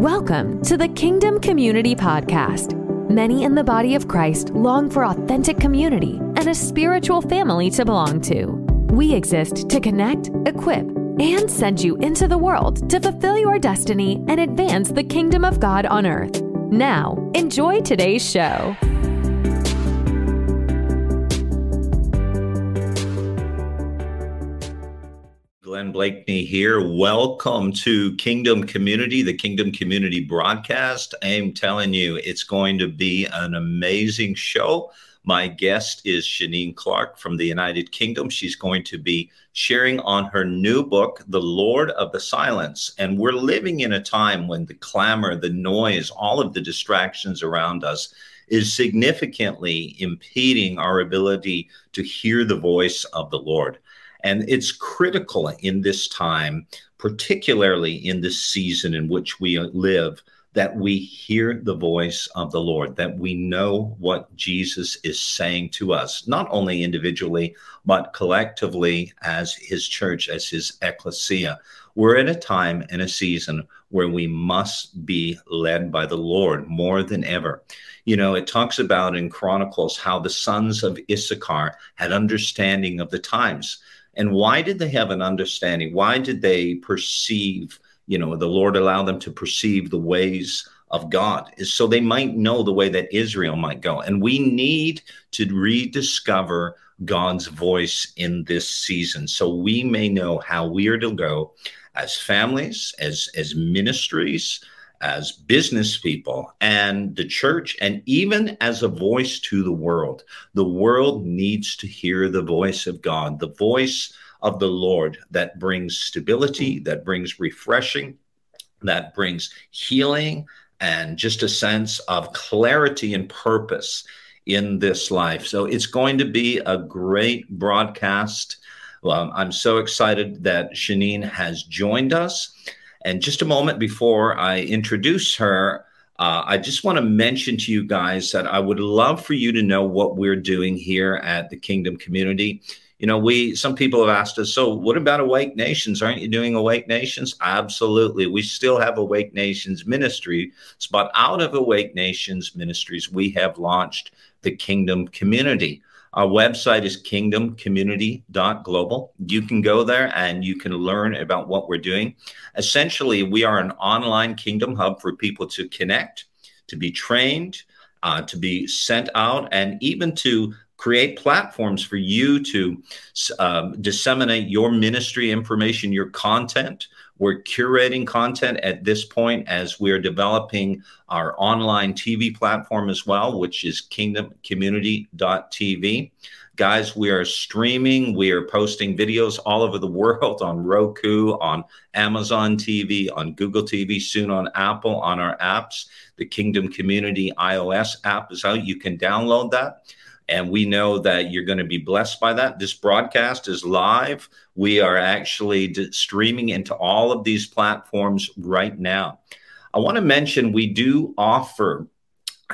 Welcome to the Kingdom Community Podcast. Many in the body of Christ long for authentic community and a spiritual family to belong to. We exist to connect, equip, and send you into the world to fulfill your destiny and advance the kingdom of God on earth. Now, enjoy today's show. Glenn Bleakney here. Welcome to Kingdom Community, the Kingdom Community broadcast. I'm telling you, it's going to be an amazing show. My guest is Shaneen Clarke from the United Kingdom. She's going to be sharing on her new book, The Lord of the Silence. And we're living in a time when the clamor, the noise, all of the distractions around us is significantly impeding our ability to hear the voice of the Lord. And it's critical in this time, particularly in this season in which we live, that we hear the voice of the Lord, that we know what Jesus is saying to us, not only individually, but collectively as his church, as his ecclesia. We're in a time and a season where we must be led by the Lord more than ever. You know, it talks about in Chronicles how the sons of Issachar had understanding of the times. And why did they have an understanding? Why did they perceive, you know, the Lord allow them to perceive the ways of God? Is so they might know the way that Israel might go. And we need to rediscover God's voice in this season so we may know how we are to go as families, as as ministries, as business people and the church, and even as a voice to the world. The world needs to hear the voice of God, the voice of the Lord that brings stability, that brings refreshing, that brings healing, and just a sense of clarity and purpose in this life. So it's going to be a great broadcast. I'm so excited that Shaneen has joined us. And just a moment before I introduce her, uh, I just want to mention to you guys that I would love for you to know what we're doing here at the Kingdom Community. You know, we some people have asked us, so what about Awake Nations? Aren't you doing Awake Nations? Absolutely. We still have Awake Nations ministry, but out of Awake Nations ministries, we have launched the Kingdom Community. Our website is kingdomcommunity.global. You can go there and you can learn about what we're doing. Essentially, we are an online kingdom hub for people to connect, to be trained, uh, to be sent out, and even to create platforms for you to um, disseminate your ministry information, your content, we're curating content at this point as we're developing our online TV platform as well, which is kingdomcommunity.tv. Guys, we are streaming, we are posting videos all over the world on Roku, on Amazon TV, on Google TV, soon on Apple, on our apps. The Kingdom Community iOS app is out. You can download that and we know that you're going to be blessed by that. This broadcast is live. We are actually streaming into all of these platforms right now. I want to mention we do offer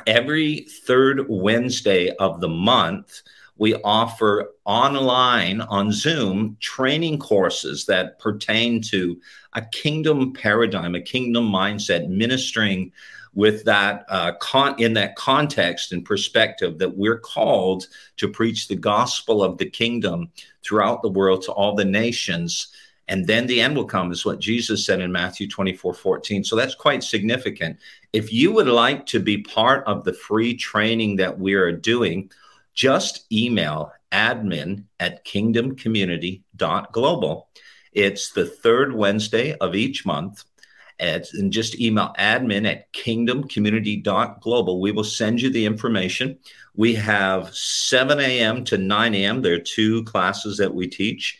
every third Wednesday of the month. We offer online on Zoom training courses that pertain to a kingdom paradigm, a kingdom mindset, ministering with that uh, con- in that context and perspective that we're called to preach the gospel of the kingdom throughout the world to all the nations. And then the end will come is what jesus said in matthew 24 14 so that's quite significant. If you would like to be part of the free training that we are doing just email admin at kingdomcommunity.global it's the third wednesday of each month and just email admin at kingdomcommunity.global. We will send you the information. We have 7 a.m. to 9 a.m. There are two classes that we teach.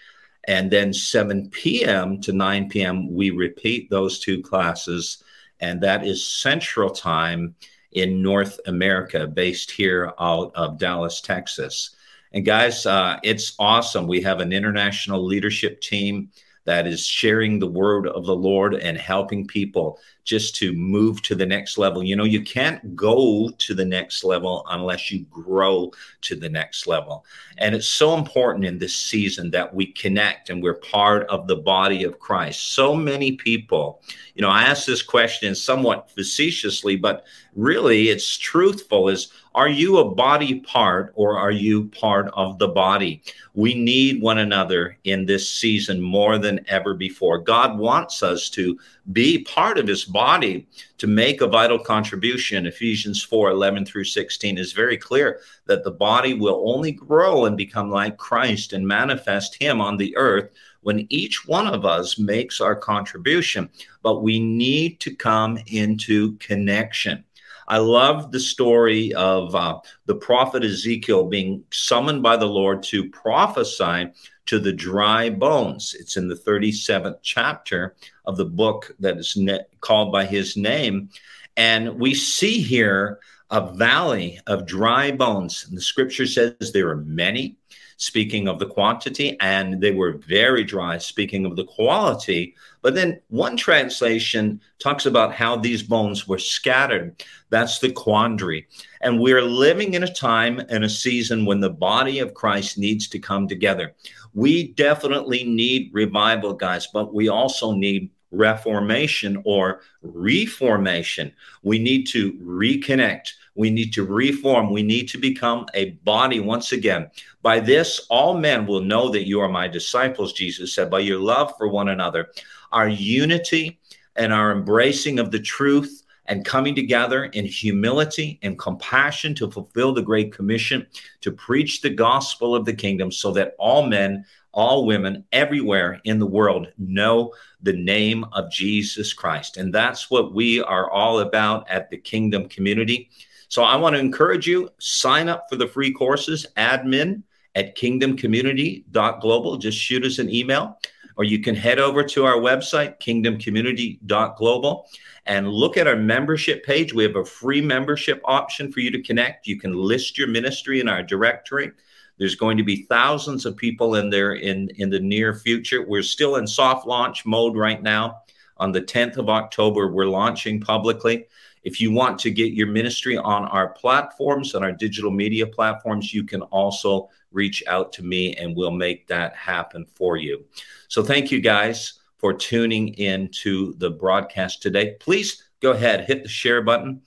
And then 7 p.m. to 9 p.m., we repeat those two classes. And that is Central Time in North America, based here out of Dallas, Texas. And guys, uh, it's awesome. We have an international leadership team that is sharing the word of the Lord and helping people just to move to the next level. You know, you can't go to the next level unless you grow to the next level. And it's so important in this season that we connect and we're part of the body of Christ. So many people, you know, I ask this question somewhat facetiously, but really it's truthful is are you a body part or are you part of the body? We need one another in this season more than ever before. God wants us to be part of his body to make a vital contribution. Ephesians 4 11 through 16 is very clear that the body will only grow and become like Christ and manifest him on the earth when each one of us makes our contribution, but we need to come into connection. I love the story of uh, the prophet Ezekiel being summoned by the Lord to prophesy to the dry bones. It's in the 37th chapter of the book that is ne- called by his name. And we see here a valley of dry bones. And the scripture says there are many speaking of the quantity, and they were very dry, speaking of the quality. But then one translation talks about how these bones were scattered. That's the quandary. And we're living in a time and a season when the body of Christ needs to come together. We definitely need revival, guys, but we also need reformation or reformation. We need to reconnect. We need to reform. We need to become a body once again. By this, all men will know that you are my disciples, Jesus said, by your love for one another, our unity and our embracing of the truth and coming together in humility and compassion to fulfill the Great Commission to preach the gospel of the kingdom so that all men, all women, everywhere in the world know the name of Jesus Christ. And that's what we are all about at the Kingdom Community. So I want to encourage you sign up for the free courses, admin at kingdomcommunity.global. Just shoot us an email, or you can head over to our website, kingdomcommunity.global, and look at our membership page. We have a free membership option for you to connect. You can list your ministry in our directory. There's going to be thousands of people in there in, in the near future. We're still in soft launch mode right now. On the 10th of October, we're launching publicly. If you want to get your ministry on our platforms, on our digital media platforms, you can also reach out to me and we'll make that happen for you. So thank you guys for tuning in to the broadcast today. Please go ahead, hit the share button.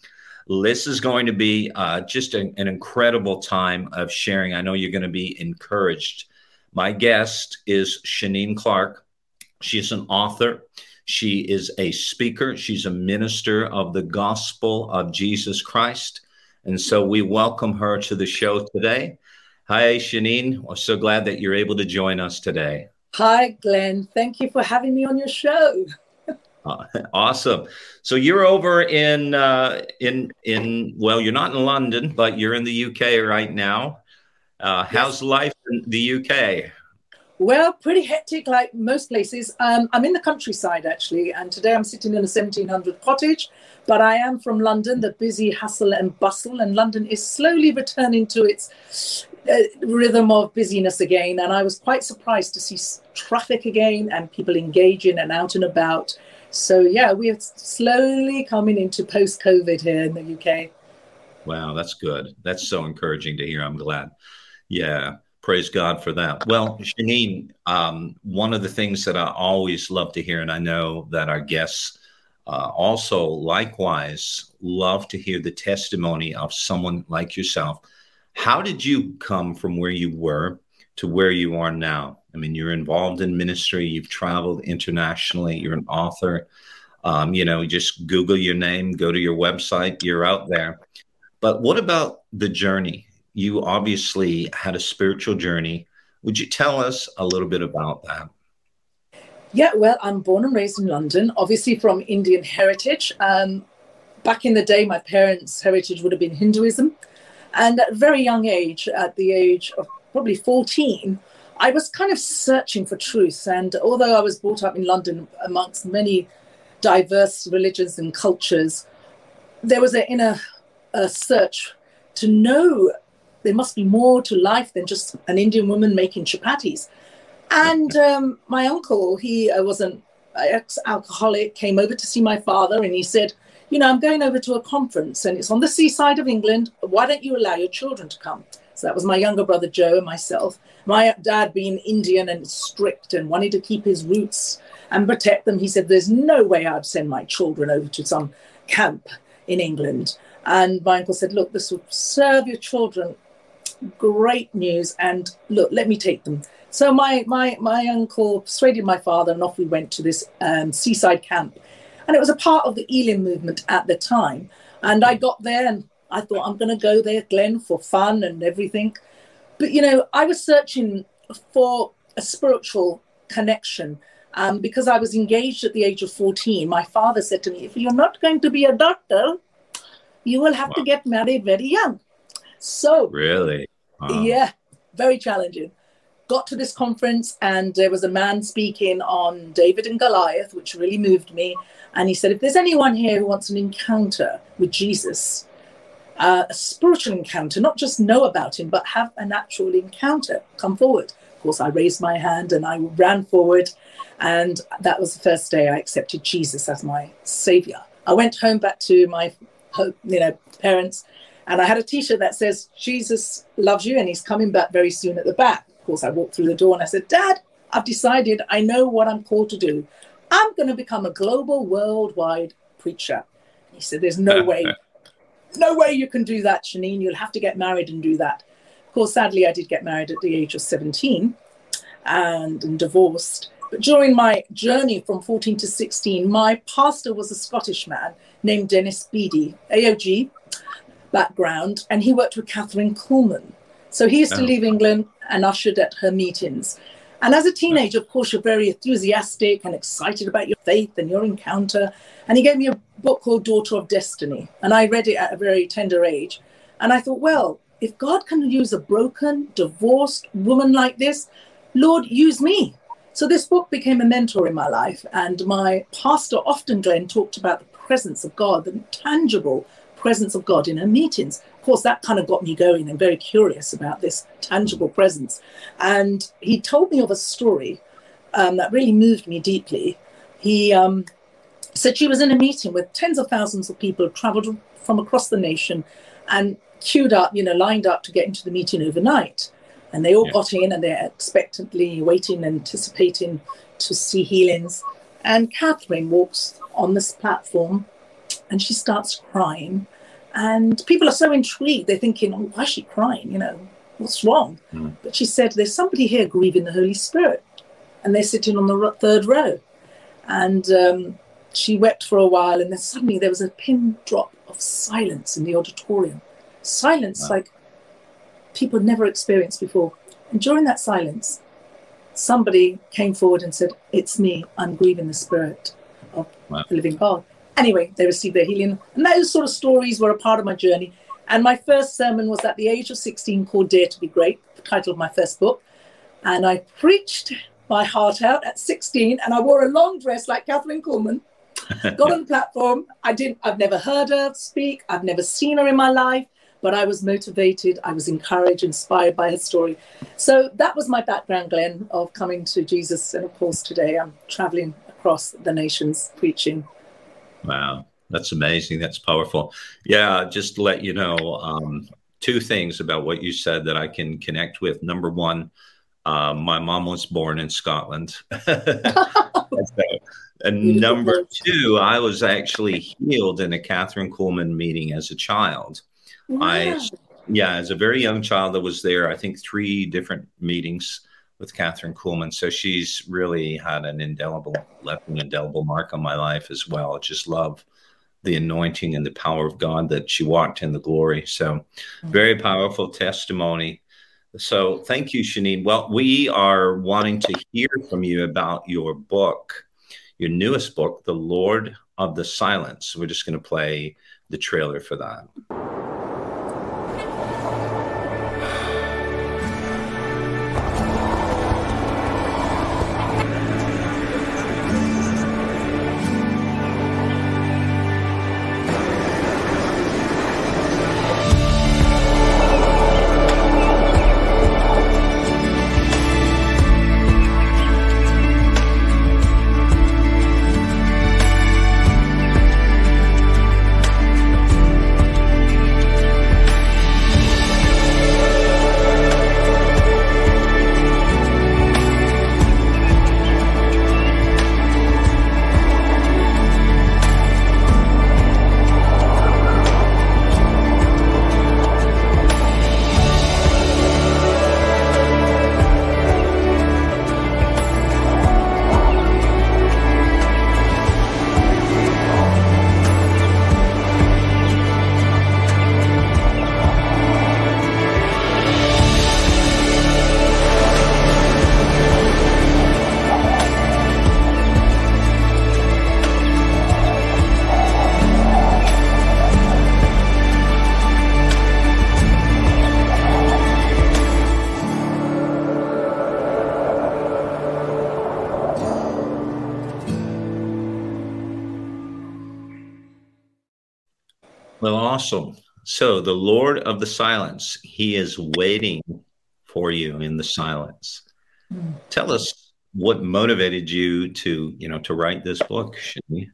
This is going to be uh, just an, an incredible time of sharing. I know you're going to be encouraged. My guest is Shaneen Clarke. She's an author. She is a speaker, she's a minister of the gospel of Jesus Christ. And so we welcome her to the show today. Hi, Shaneen. We're so glad that you're able to join us today. Hi, Glenn. Thank you for having me on your show. uh, awesome. So you're over in uh, in in well, you're not in London, but you're in the UK right now. Uh, yes. How's life in the UK? Well, pretty hectic, like most places. Um, I'm in the countryside actually, and today I'm sitting in a 1700 cottage. But I am from London, the busy hustle and bustle, and London is slowly returning to its uh, rhythm of busyness again. And I was quite surprised to see traffic again and people engaging and out and about. So yeah, we are slowly coming into post-COVID here in the UK. Wow, that's good. That's so encouraging to hear. I'm glad. Yeah. Praise God for that. Well, Shaneen, um, one of the things that I always love to hear, and I know that our guests uh, also likewise love to hear the testimony of someone like yourself. How did you come from where you were to where you are now? I mean, you're involved in ministry, you've traveled internationally, you're an author. Um, you know, just Google your name, go to your website, you're out there. But what about the journey? You obviously had a spiritual journey. Would you tell us a little bit about that? Yeah, well, I'm born and raised in London, obviously from Indian heritage. Um, back in the day, my parents' heritage would have been Hinduism. And at a very young age, at the age of probably 14, I was kind of searching for truth. And although I was brought up in London amongst many diverse religions and cultures, there was an inner a search to know there must be more to life than just an Indian woman making chapatis. And um, my uncle, he uh, was an ex-alcoholic, came over to see my father, and he said, "You know, I'm going over to a conference, and it's on the seaside of England. Why don't you allow your children to come?" So that was my younger brother Joe and myself. My dad, being Indian and strict and wanted to keep his roots, and protect them. He said, There's no way I'd send my children over to some camp in England. And my uncle said, Look, this will serve your children. Great news. And look, let me take them. So my, my, my uncle persuaded my father, and off we went to this um, seaside camp. And it was a part of the Elim movement at the time. And I got there and I thought, I'm going to go there, Glenn, for fun and everything. But, you know, I was searching for a spiritual connection um, because I was engaged at the age of 14. My father said to me, If you're not going to be a doctor, you will have wow. to get married very young. So, really? Wow. Yeah, very challenging. Got to this conference, and there was a man speaking on David and Goliath, which really moved me. And he said, If there's anyone here who wants an encounter with Jesus, uh, a spiritual encounter, not just know about him, but have an actual encounter, come forward. Of course, I raised my hand and I ran forward. And that was the first day I accepted Jesus as my savior. I went home back to my you know, parents, and I had a T-shirt that says "Jesus loves you" and He's coming back very soon at the back. Of course, I walked through the door and I said, "Dad, I've decided. I know what I'm called to do. I'm going to become a global, worldwide preacher." He said, "There's no way, no way you can do that, Shaneen. You'll have to get married and do that." Of course, sadly, I did get married at the age of 17 and, and divorced. But during my journey from 14 to 16, my pastor was a Scottish man named Dennis Beattie, AOG background, and he worked with Kathryn Kuhlman. So he used to oh. leave England and ushered at her meetings. And as a teenager, of course, you're very enthusiastic and excited about your faith and your encounter. And he gave me a book called Daughter of Destiny. And I read it at a very tender age. And I thought, well, if God can use a broken, divorced woman like this, Lord, use me. So this book became a mentor in my life. And my pastor often, Glenn, talked about the presence of God, the tangible presence of God in her meetings. Of course, that kind of got me going and very curious about this tangible presence. And he told me of a story um, that really moved me deeply. He um, said she was in a meeting with tens of thousands of people traveled from across the nation and queued up, you know, lined up to get into the meeting overnight. And they all yeah. got in and they're expectantly waiting, anticipating to see healings. And Kathryn walks on this platform and she starts crying. And people are so intrigued. They're thinking, oh, why is she crying? You know, what's wrong? Mm. But she said, there's somebody here grieving the Holy Spirit. And they're sitting on the third row. And um, she wept for a while. And then suddenly there was a pin drop of silence in the auditorium. Silence wow. like people had never experienced before. And during that silence, somebody came forward and said, It's me, I'm grieving the spirit of wow. the living God. Anyway, they received their healing. And those sort of stories were a part of my journey. And my first sermon was at the age of 16 called Dare to Be Great, the title of my first book. And I preached my heart out at 16 and I wore a long dress like Kathryn Kuhlman. Got on the platform. I didn't, I've never heard her speak. I've never seen her in my life, but I was motivated. I was encouraged, inspired by her story. So that was my background, Glenn, of coming to Jesus. And of course, today I'm traveling across the nations preaching. Wow, that's amazing. That's powerful. Yeah, just to let you know, um, two things about what you said that I can connect with. Number one, uh, my mom was born in Scotland. and number two, I was actually healed in a Kathryn Kuhlman meeting as a child. Wow. I, yeah, as a very young child, I was there. I think three different meetings with Kathryn Kuhlman. So she's really had an indelible, left an indelible mark on my life as well. I just love the anointing and the power of God that she walked in the glory. So mm-hmm. very powerful testimony. So thank you, Shaneen. Well, we are wanting to hear from you about your book, your newest book, The Lord of the Silence. We're just going to play the trailer for that. So the Lord of the silence, he is waiting for you in the silence. Mm. Tell us what motivated you to, you know, to write this book, Shani.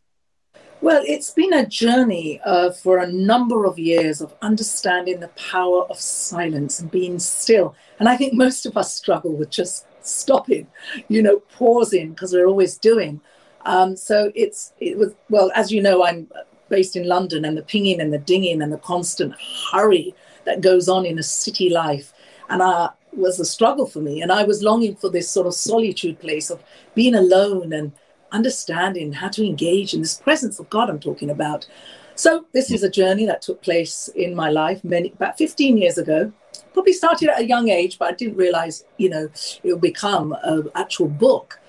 Well, it's been a journey uh, for a number of years of understanding the power of silence and being still. And I think most of us struggle with just stopping, you know, pausing because we're always doing. Um, so it's it was well, as you know, I'm based in London, and the pinging and the dinging and the constant hurry that goes on in a city life, and uh, was a struggle for me. And I was longing for this sort of solitude place of being alone and understanding how to engage in this presence of God I'm talking about. So this is a journey that took place in my life many about 15 years ago. Probably started at a young age, but I didn't realize, you know, it would become an actual book.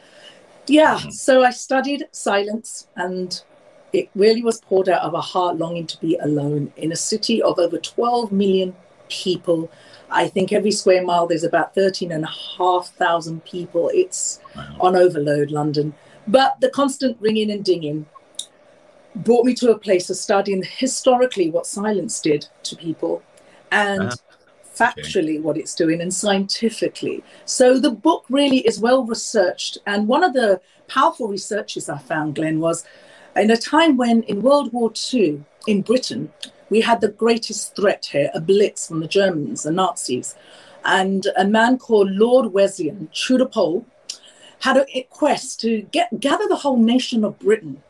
Yeah, mm-hmm. so I studied silence and it really was poured out of a heart longing to be alone in a city of over 12 million people. I think every square mile there's about 13 and a half thousand people. It's wow. on overload, London. But the constant ringing and dinging brought me to a place of studying historically what silence did to people and uh, factually okay. what it's doing and scientifically. So the book really is well researched. And one of the powerful researches I found, Glenn, was in a time when in World War II in Britain, we had the greatest threat here, a blitz from the Germans, the Nazis. And a man called Lord Wellesley, Tudor Pole, had a quest to get gather the whole nation of Britain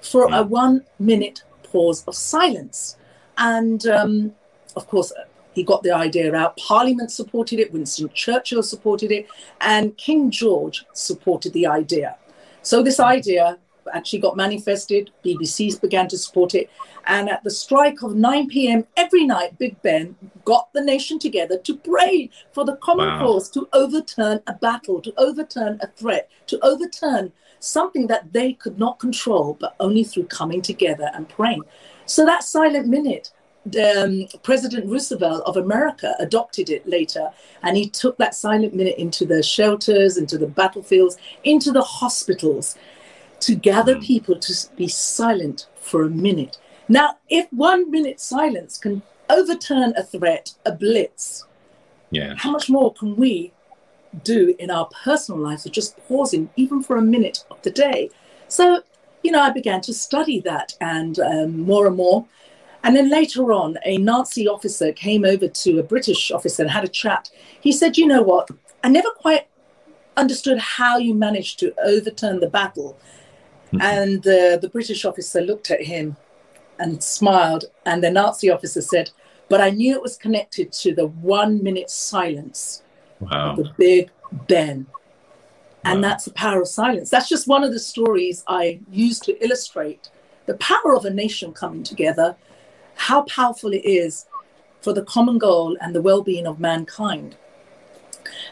for a one minute pause of silence. And um, of course, he got the idea out. Parliament supported it, Winston Churchill supported it, and King George supported the idea. So this idea actually got manifested. BBCs began to support it. And at the strike of 9 p.m. every night, Big Ben got the nation together to pray for the common wow. cause to overturn a battle, to overturn a threat, to overturn something that they could not control, but only through coming together and praying. So that silent minute, um, President Roosevelt of America adopted it later, and he took that silent minute into the shelters, into the battlefields, into the hospitals to gather hmm. people to be silent for a minute. Now, if one minute silence can overturn a threat, a blitz, yeah. how much more can we do in our personal lives of just pausing even for a minute of the day? So, you know, I began to study that and um, more and more. And then later on, a Nazi officer came over to a British officer and had a chat. He said, You know what? I never quite understood how you managed to overturn the battle Mm-hmm. And uh, the British officer looked at him and smiled. And the Nazi officer said, But I knew it was connected to the one minute silence wow. of the Big Ben. And wow. that's the power of silence. That's just one of the stories I use to illustrate the power of a nation coming together, how powerful it is for the common goal and the well being of mankind.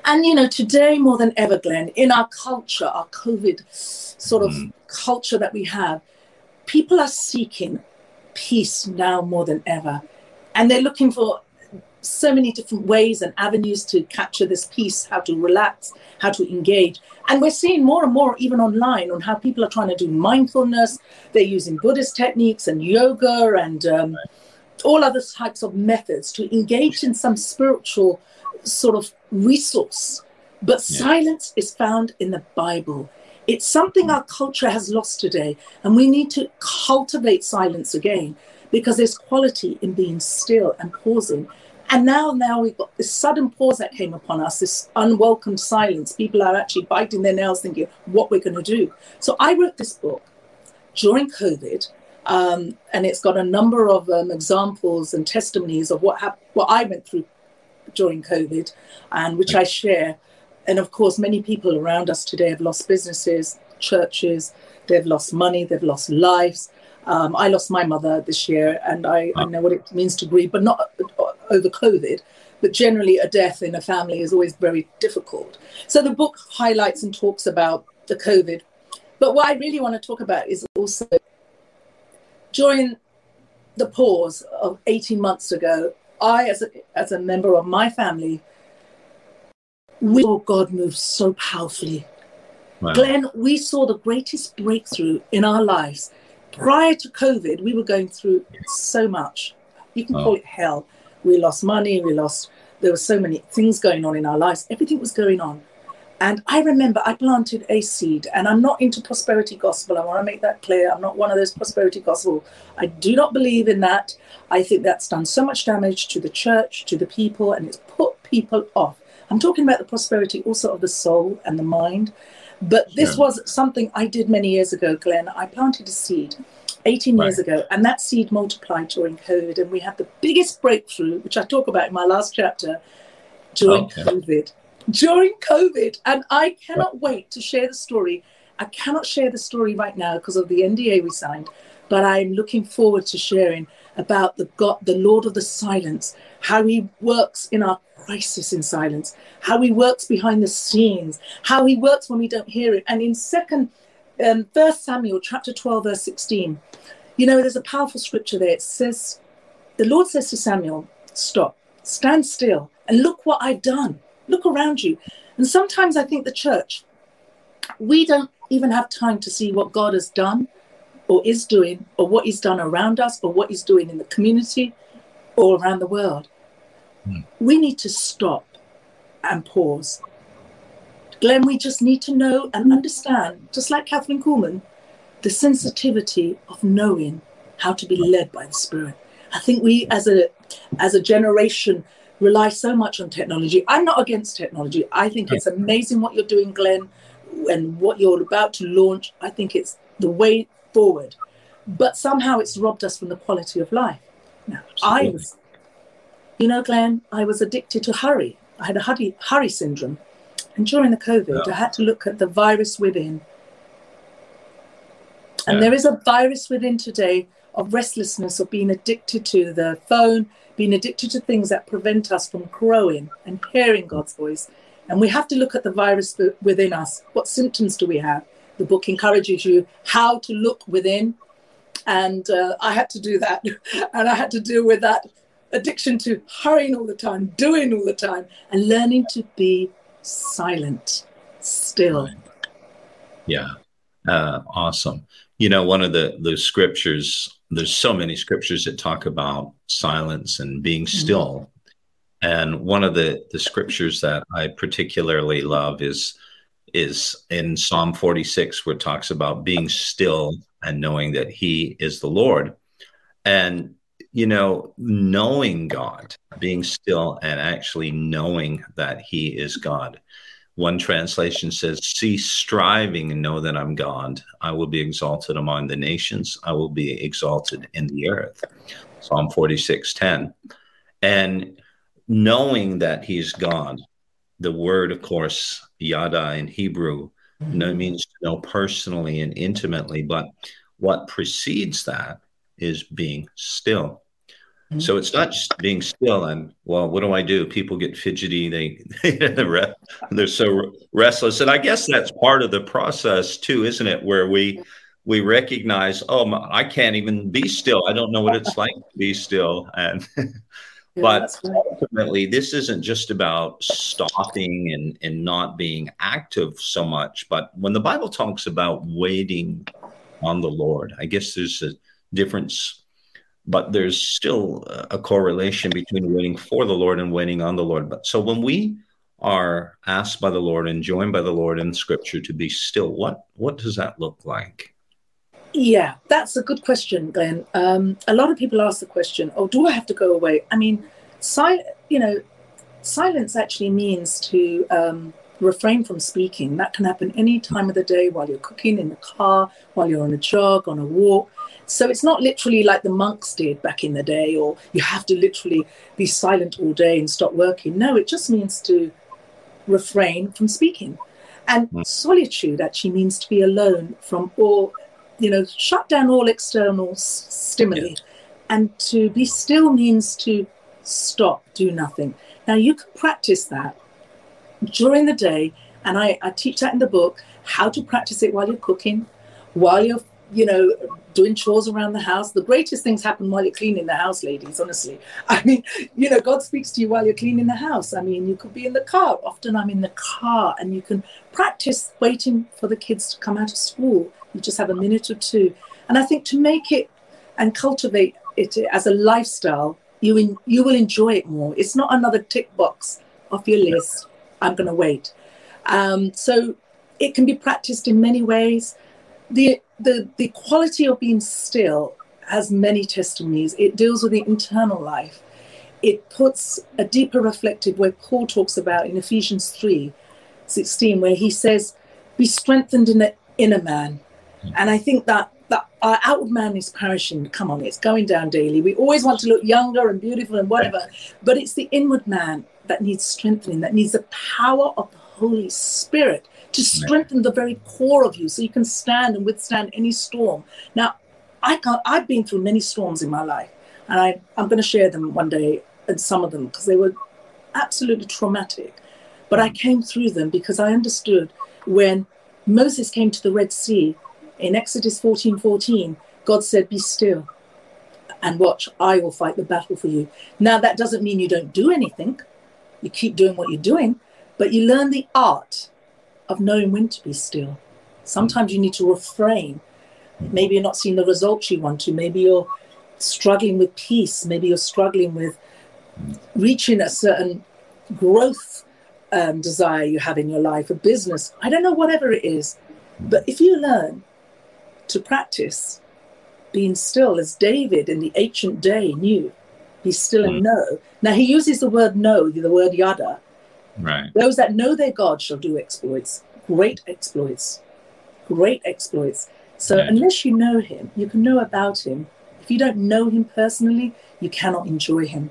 And, you know, today more than ever, Glenn, in our culture, our COVID sort of mm. culture that we have, people are seeking peace now more than ever. And they're looking for so many different ways and avenues to capture this peace, how to relax, how to engage. And we're seeing more and more, even online, on how people are trying to do mindfulness. They're using Buddhist techniques and yoga and um, all other types of methods to engage in some spiritual sort of resource. But yeah. silence is found in the Bible. It's something our culture has lost today, and we need to cultivate silence again because there's quality in being still and pausing. And now, now we've got this sudden pause that came upon us, this unwelcome silence. People are actually biting their nails, thinking what we're going to do. So I wrote this book during COVID, um, and it's got a number of um, examples and testimonies of what hap- what I went through during COVID, and which I share and of course, many people around us today have lost businesses, churches, they've lost money, they've lost lives. Um, I lost my mother this year, and I, I, know what it means to grieve, but not over COVID. But generally, a death in a family is always very difficult. So the book highlights and talks about the COVID. But what I really want to talk about is also during the pause of 18 months ago, I, as a, as a member of my family, we saw God move so powerfully. Wow. Glenn, we saw the greatest breakthrough in our lives prior to COVID, we were going through so much. You can oh. call it hell. We lost money, we lost, there were so many things going on in our lives. Everything was going on. And I remember I planted a seed, and I'm not into prosperity gospel. I want to make that clear. I'm not one of those prosperity gospel. I do not believe in that. I think that's done so much damage to the church, to the people, and it's put people off. I'm talking about the prosperity also of the soul and the mind. But this was something I did many years ago, Glenn. I planted a seed 18 right. years ago, and that seed multiplied during COVID. And we had the biggest breakthrough, which I talk about in my last chapter, during okay. COVID. During COVID. And I cannot wait to share the story. I cannot share the story right now because of the NDA we signed, but I'm looking forward to sharing about the God, the Lord of the silence, how he works in our crisis in silence, how he works behind the scenes, how he works when we don't hear it. And in second, um, First Samuel chapter 12, verse 16, you know, there's a powerful scripture there. It says, the Lord says to Samuel, stop, stand still, and look what I've done. Look around you. And sometimes I think the church, we don't even have time to see what God has done or is doing, or what He's done around us, or what He's doing in the community or around the world. Mm. We need to stop and pause. Glenn, we just need to know and understand, just like Kathryn Kuhlman, the sensitivity of knowing how to be led by the Spirit. I think we as a as a generation rely so much on technology. I'm not against technology. I think it's amazing what you're doing, Glenn, and what you're about to launch. I think it's the way forward. But somehow it's robbed us from the quality of life. Now, I was you know, Glenn, I was addicted to hurry. I had a hurry, hurry syndrome. And during the COVID, yeah. I had to look at the virus within. And yeah. there is a virus within today of restlessness, of being addicted to the phone, being addicted to things that prevent us from growing and hearing God's voice. And we have to look at the virus within us. What symptoms do we have? The book encourages you how to look within. And uh, I had to do that. and I had to deal with that addiction to hurrying all the time, doing all the time, and learning to be silent, still. Yeah, uh, awesome. You know, one of the the scriptures. There's so many scriptures that talk about silence and being mm-hmm. still. Mm-hmm. And one of the the scriptures that I particularly love is is in Psalm 46, where it talks about being still and knowing that He is the Lord. And you know, knowing God, being still and actually knowing that He is God. One translation says, Cease striving and know that I'm God. I will be exalted among the nations. I will be exalted in the earth. Psalm 46 10. And knowing that He's God, the word, of course, yada in Hebrew, mm-hmm. means to know personally and intimately. But what precedes that is being still. Mm-hmm. So it's not just being still and well, what do I do? People get fidgety. They they're so restless, and I guess that's part of the process too, isn't it? Where we we recognize, oh, I can't even be still. I don't know what it's like to be still, and but ultimately, this isn't just about stopping and and not being active so much. But when the Bible talks about waiting on the Lord, I guess there's a difference but there's still a correlation between waiting for the Lord and waiting on the Lord. But so when we are asked by the Lord and joined by the Lord in Scripture to be still, what what does that look like? Yeah, that's a good question, Glenn. Um, a lot of people ask the question, "Oh, do I have to go away?" I mean, si- you know, silence actually means to um, refrain from speaking. That can happen any time of the day while you're cooking, in the car, while you're on a jog, on a walk. So it's not literally like the monks did back in the day, or you have to literally be silent all day and stop working. No, it just means to refrain from speaking. And mm. solitude actually means to be alone from all, you know, shut down all external s- stimuli. Yeah. And to be still means to stop, do nothing. Now, you can practice that during the day, and I, I teach that in the book how to practice it while you're cooking, while you're, you know, doing chores around the house. The greatest things happen while you're cleaning the house, ladies, honestly. I mean, you know, God speaks to you while you're cleaning the house. I mean, you could be in the car. Often I'm in the car and you can practice waiting for the kids to come out of school. You just have a minute or two. And I think to make it and cultivate it as a lifestyle, you in, you will enjoy it more. It's not another tick box off your list. I'm going to wait. Um, so it can be practiced in many ways. The, the the quality of being still has many testimonies. It deals with the internal life. It puts a deeper reflective where Paul talks about in Ephesians 3 16, where he says, Be strengthened in the inner man. And I think that that our outward man is perishing. Come on, it's going down daily. We always want to look younger and beautiful and whatever, but it's the inward man that needs strengthening, that needs the power of the Holy Spirit to strengthen the very core of you so you can stand and withstand any storm. Now, I can't, I've been through many storms in my life, and I, I'm going to share them one day, and some of them, because they were absolutely traumatic. But I came through them because I understood when Moses came to the Red Sea in Exodus 14 14, God said, Be still and watch, I will fight the battle for you. Now, that doesn't mean you don't do anything, you keep doing what you're doing, but you learn the art of knowing when to be still. Sometimes you need to refrain. Maybe you're not seeing the results you want to. Maybe you're struggling with peace. Maybe you're struggling with reaching a certain growth um, desire you have in your life, a business. I don't know, whatever it is. But if you learn to practice being still, as David in the ancient day knew, be still and know. Hmm. Now he uses the word know, the word yada. Right. Those that know their God shall do exploits, great exploits, great exploits. So Yeah. unless you know him, you can know about him. If you don't know him personally, you cannot enjoy him.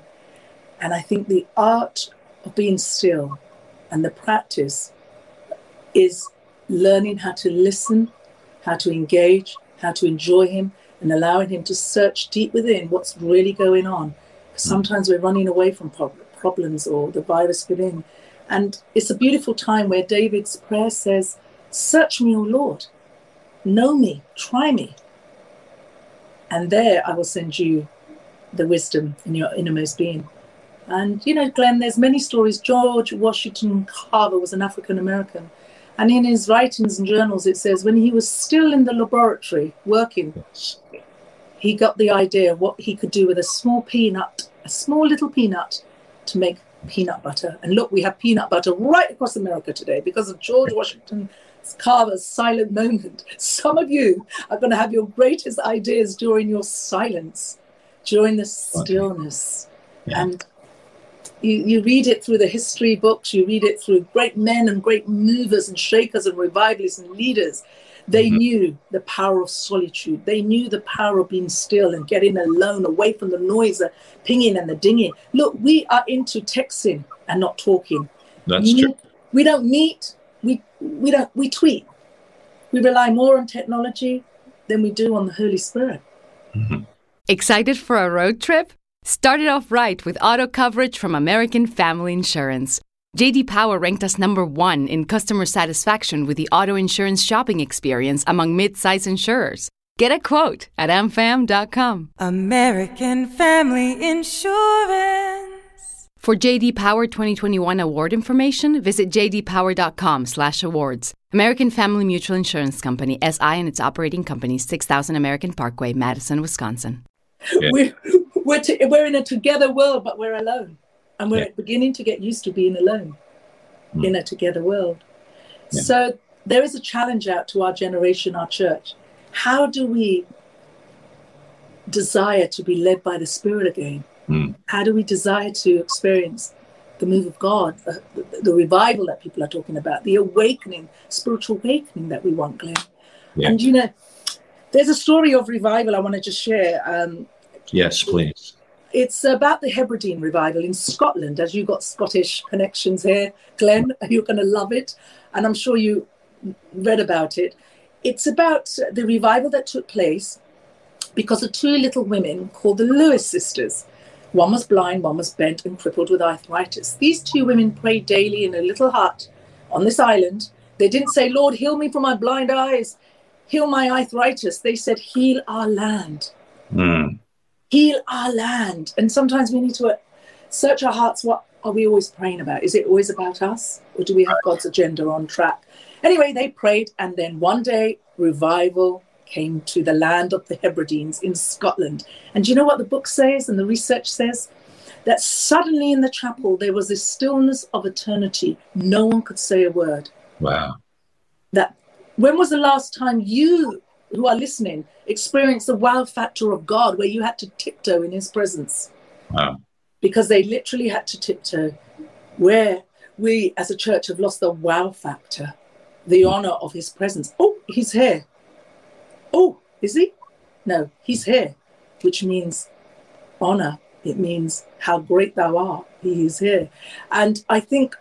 And I think the art of being still and the practice is learning how to listen, how to engage, how to enjoy him, and allowing him to search deep within what's really going on. Sometimes we're running away from problems or the virus within. And it's a beautiful time where David's prayer says, Search me, O Lord, know me, try me. And there I will send you the wisdom in your innermost being. And you know, Glenn, there's many stories. George Washington Carver was an African American. And in his writings and journals, it says when he was still in the laboratory working, Yes. He got the idea of what he could do with a small peanut, a small little peanut, to make peanut butter. And look, we have peanut butter right across America today because of George Washington Carver's silent moment. Some of you are going to have your greatest ideas during your silence, during the stillness. Yeah. And you, you read it through the history books, you read it through great men and great movers and shakers and revivalists and leaders. They Mhm. knew the power of solitude. They knew the power of being still and getting alone, away from the noise, the pinging and the dinging. Look, we are into texting and not talking. That's We- true. We don't meet. We we don't we tweet. We rely more on technology than we do on the Holy Spirit. Excited for a road trip? Started off right with auto coverage from American Family Insurance. JD Power ranked us number one in customer satisfaction with the auto insurance shopping experience among mid-size insurers. Get a quote at amfam.com. American Family Insurance. For JD Power 2021 award information, visit jdpower.com/awards. American Family Mutual Insurance Company, SI and its operating companies, 6000 American Parkway, Madison, Wisconsin. Yeah. We're we're, to, we're in a together world, but we're alone, and we're Yeah. beginning to get used to being alone Mm. in a together world. Yeah. So there is a challenge out to our generation, our church. How do we desire to be led by the Spirit again? Mm. How do we desire to experience the move of God, the, the, the revival that people are talking about, the awakening, spiritual awakening that we want, Glenn? Yeah. And you know, there's a story of revival I want to just share. Um, Yes, please. It's about the Hebridean revival in Scotland. As you've got Scottish connections here, Glenn, you're going to love it, and I'm sure you read about it. It's about the revival that took place because of two little women called the Lewis sisters. One was blind, one was bent and crippled with arthritis. These two women prayed daily in a little hut on this island. They didn't say, Lord, heal me from my blind eyes, heal my arthritis. They said, heal our land Mm. Heal our land. And sometimes we need to uh, search our hearts. What are we always praying about? Is it always about us, or do we have God's agenda on track? Anyway, they prayed, and then one day revival came to the land of the Hebrides in Scotland. And do you know what the book says and the research says? That suddenly in the chapel there was this stillness of eternity. No one could say a word. Wow. That when was the last time you who are listening experience the wow factor of God where you had to tiptoe in his presence? Wow. Because they literally had to tiptoe. Where we as a church have lost the wow factor, the honor of his presence. Oh, he's here. Oh, is he? No, he's here, which means honor. It means how great thou art. He is here. And I think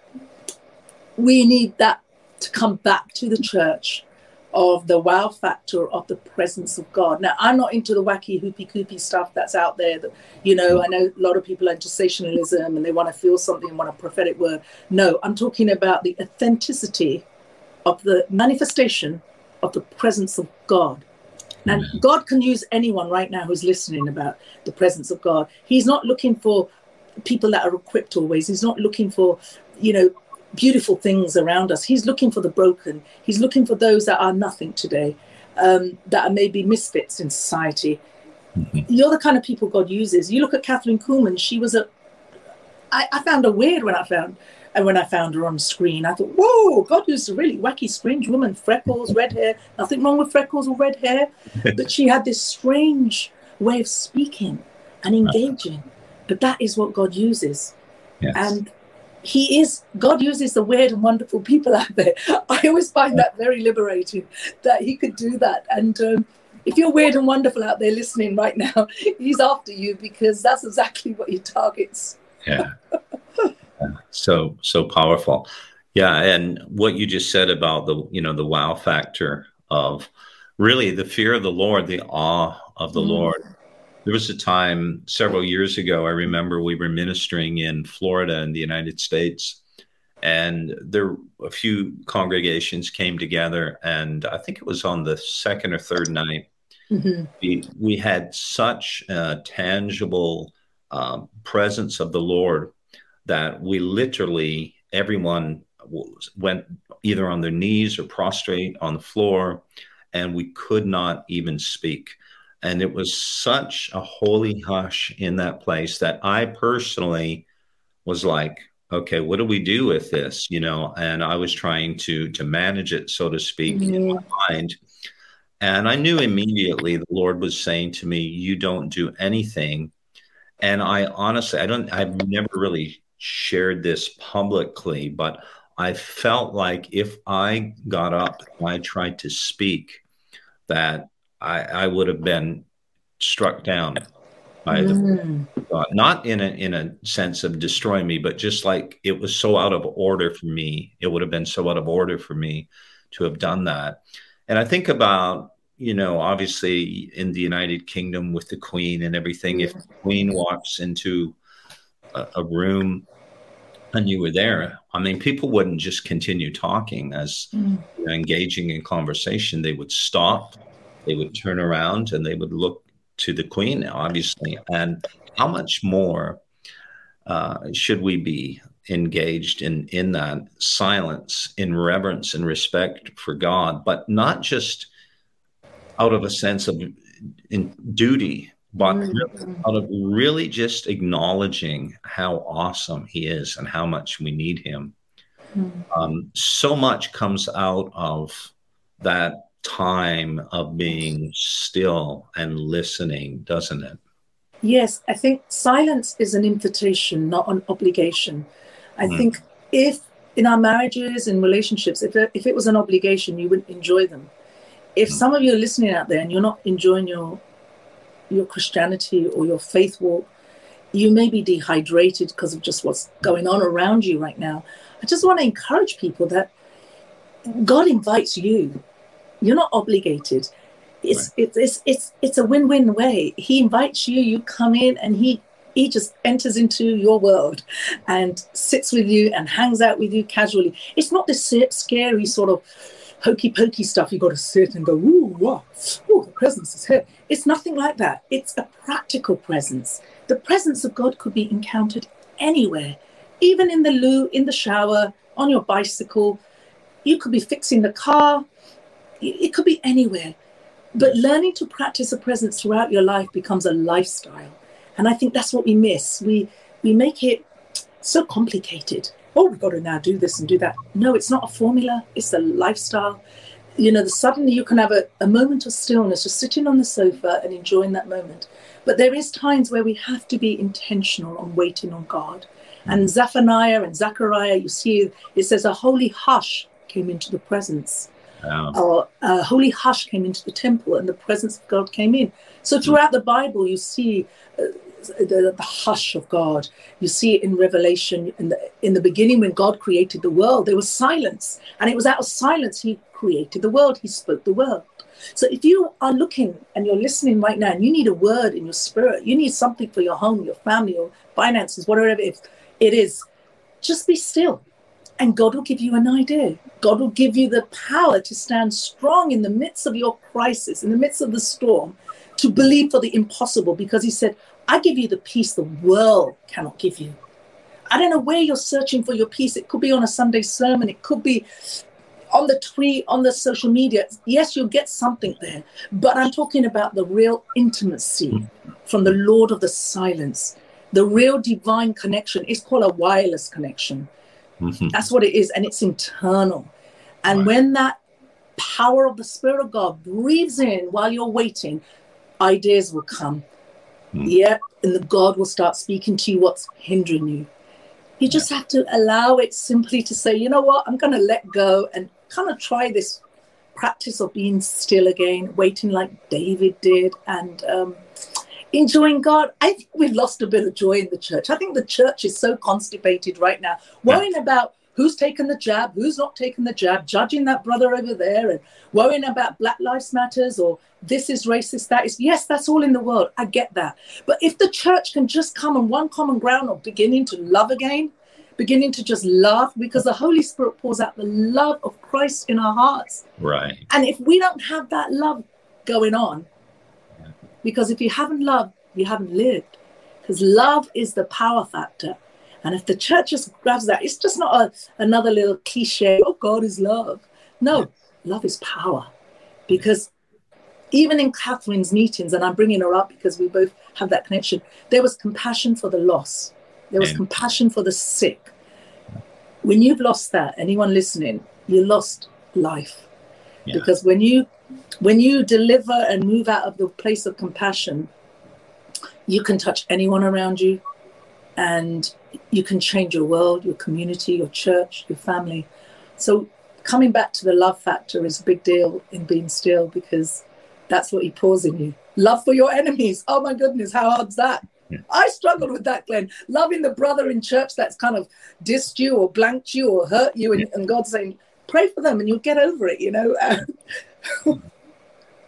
we need that to come back to the church of the wow factor of the presence of God. Now, I'm not into the wacky hoopy coopy stuff that's out there. That you know, I know a lot of people are into sensationalism and they want to feel something, and want a prophetic word. No, I'm talking about the authenticity of the manifestation of the presence of God. And mm. God can use anyone right now who's listening about the presence of God. He's not looking for people that are equipped always. He's not looking for, you know, beautiful things around us. He's looking for the broken. He's looking for those that are nothing today, um, that are maybe misfits in society. Mm-hmm. You're the kind of people God uses. You look at Kathryn Kuhlman. She was a. I, I found her weird when I found and when I found her on screen, I thought, whoa, God used a really wacky, strange woman, freckles, red hair. Nothing wrong with freckles or red hair. but she had this strange way of speaking and engaging. But that is what God uses. Yes. And he is god uses the weird and wonderful people out there. I always find that very liberating that he could do that. And um, if you're weird and wonderful out there listening right now he's after you because that's exactly what he targets. Yeah. So so powerful. Yeah and what you just said about the you know the wow factor of really the fear of the lord the awe of the mm. lord there was a time several years ago i remember we were ministering in florida in the united states and there a few congregations came together and i think it was on the second or third night mm-hmm. we, we had such a tangible um, presence of the lord that we literally everyone went either on their knees or prostrate on the floor and we could not even speak and it was such a holy hush in that place that i personally was like okay what do we do with this? You know and i was trying to to manage it so to speak mm-hmm. in my mind. And i knew immediately the lord was saying to me you don't do anything. And i honestly i don't i've never really shared this publicly, but I felt like if I got up and I tried to speak, that I, I would have been struck down by mm. the God. Not in a in a sense of destroy me, but just like it was so out of order for me. It would have been so out of order for me to have done that. And I think about you know, obviously in the United Kingdom with the Queen and everything, if the Queen walks into a, a room and you were there, I mean, people wouldn't just continue talking as mm. you know, engaging in conversation. They would stop, they would turn around, and they would look to the Queen, obviously. And how much more uh, should we be engaged in in that silence, in reverence and respect for God, but not just out of a sense of in duty but mm-hmm. out of really just acknowledging how awesome he is and how much we need him. Mm-hmm. Um, so much comes out of that time of being still and listening, doesn't it? Yes, I think silence is an invitation, not an obligation. I mm. think if in our marriages and relationships, if it, if it was an obligation, you wouldn't enjoy them. If mm. some of you are listening out there and you're not enjoying your your Christianity or your faith walk, you may be dehydrated because of just what's going on around you right now. I just want to encourage people that God invites you. You're not obligated. It's right. it's, it's it's it's a win-win way. He invites you, you come in and he he just enters into your world and sits with you and hangs out with you casually. It's not this scary sort of hokey pokey stuff. You got to sit and go, ooh, wow, ooh, the presence is here. It's nothing like that. It's a practical presence. The presence of God could be encountered anywhere, even in the loo, in the shower, on your bicycle. You could be fixing the car. It could be anywhere. But learning to practice a presence throughout your life becomes a lifestyle. And I think that's what we miss. We we make it so complicated. Oh, we've got to now do this and do that. No, it's not a formula, it's a lifestyle. You know, the, suddenly you can have a, a moment of stillness, just sitting on the sofa and enjoying that moment. But there is times where we have to be intentional on waiting on God. Mm. And Zephaniah and Zechariah, you see, it says a holy hush came into the presence. Wow. Or a holy hush came into the temple and the presence of God came in. So throughout the Bible, you see uh, the, the, hush of God. You see it in Revelation. In the, in the beginning, when God created the world, there was silence. And it was out of silence He created the world. He spoke the word. So if you are looking and you're listening right now and you need a word in your spirit, you need something for your home, your family, your finances, whatever it is, just be still and God will give you an idea. God will give you the power to stand strong in the midst of your crisis, in the midst of the storm, to believe for the impossible because He said, I give you the peace the world cannot give you. I don't know where you're searching for your peace. It could be on a Sunday sermon, it could be on the tweet, on the social media. Yes, you'll get something there, but I'm talking about the real intimacy from the Lord of the silence, the real divine connection. It's called a wireless connection. Mm-hmm. That's what it is, and it's internal. And right. when that power of the Spirit of God breathes in while you're waiting, ideas will come. Mm. Yeah, and the God will start speaking to you what's hindering you. You just yeah. have to allow it simply to say, you know what, I'm going to let go and kind of try this practice of being still again, waiting like David did, and um, enjoying God. I think we've lost a bit of joy in the church. I think the church is so constipated right now, worrying yeah. about who's taken the jab, who's not taken the jab, judging that brother over there, and worrying about Black Lives Matters or this is racist, that is. Yes, that's all in the world. I get that. But if the church can just come on one common ground of beginning to love again, beginning to just love, because the Holy Spirit pours out the love of Christ in our hearts. Right. And if we don't have that love going on, because if you haven't loved, you haven't lived. Because love is the power factor. And if the church just grabs that, it's just not a, another little cliche, oh, God is love. No, love is power. Because even in Kathryn's meetings, and I'm bringing her up because we both have that connection, there was compassion for the loss, there was compassion for the sick. When you've lost that, anyone listening, you lost life. Yeah. Because when you when you deliver and move out of the place of compassion, you can touch anyone around you and you can change your world, your community, your church, your family. So coming back to the love factor is a big deal in being still because that's what he pours in you. Love for your enemies. Oh my goodness, how hard's that? Yeah. I struggled with that, Glenn. Loving the brother in church that's kind of dissed you or blanked you or hurt you, and, and God saying, pray for them and you'll get over it, you know?